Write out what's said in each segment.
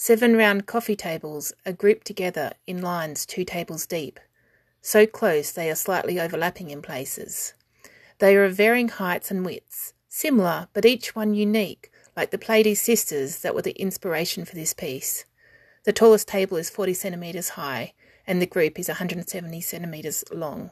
Seven round coffee tables are grouped together in lines two tables deep, so close they are slightly overlapping in places. They are of varying heights and widths, similar but each one unique, like the Pleiades sisters that were the inspiration for this piece. The tallest table is 40 centimetres high, and the group is 170 centimetres long.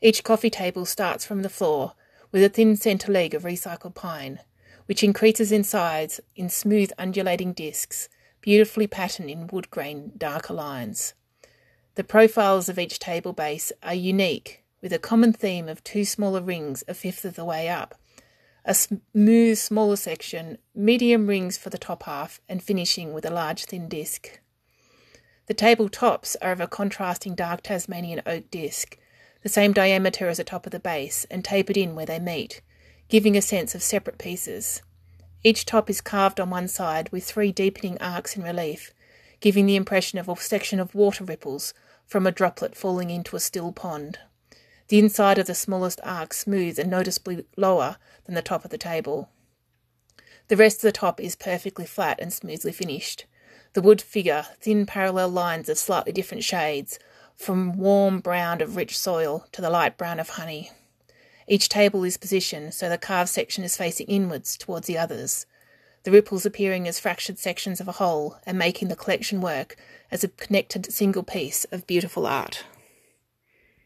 Each coffee table starts from the floor with a thin centre leg of recycled pine, which increases in size in smooth undulating discs, beautifully patterned in wood grain darker lines. The profiles of each table base are unique, with a common theme of two smaller rings a fifth of the way up, a smooth smaller section, medium rings for the top half, and finishing with a large thin disc. The table tops are of a contrasting dark Tasmanian oak disc, the same diameter as the top of the base, and tapered in where they meet, giving a sense of separate pieces. Each top is carved on one side with three deepening arcs in relief, giving the impression of a section of water ripples from a droplet falling into a still pond. The inside of the smallest arc smooth and noticeably lower than the top of the table. The rest of the top is perfectly flat and smoothly finished. The wood figure thin parallel lines of slightly different shades, from warm brown of rich soil to the light brown of honey. Each table is positioned so the carved section is facing inwards towards the others, the ripples appearing as fractured sections of a whole and making the collection work as a connected single piece of beautiful art.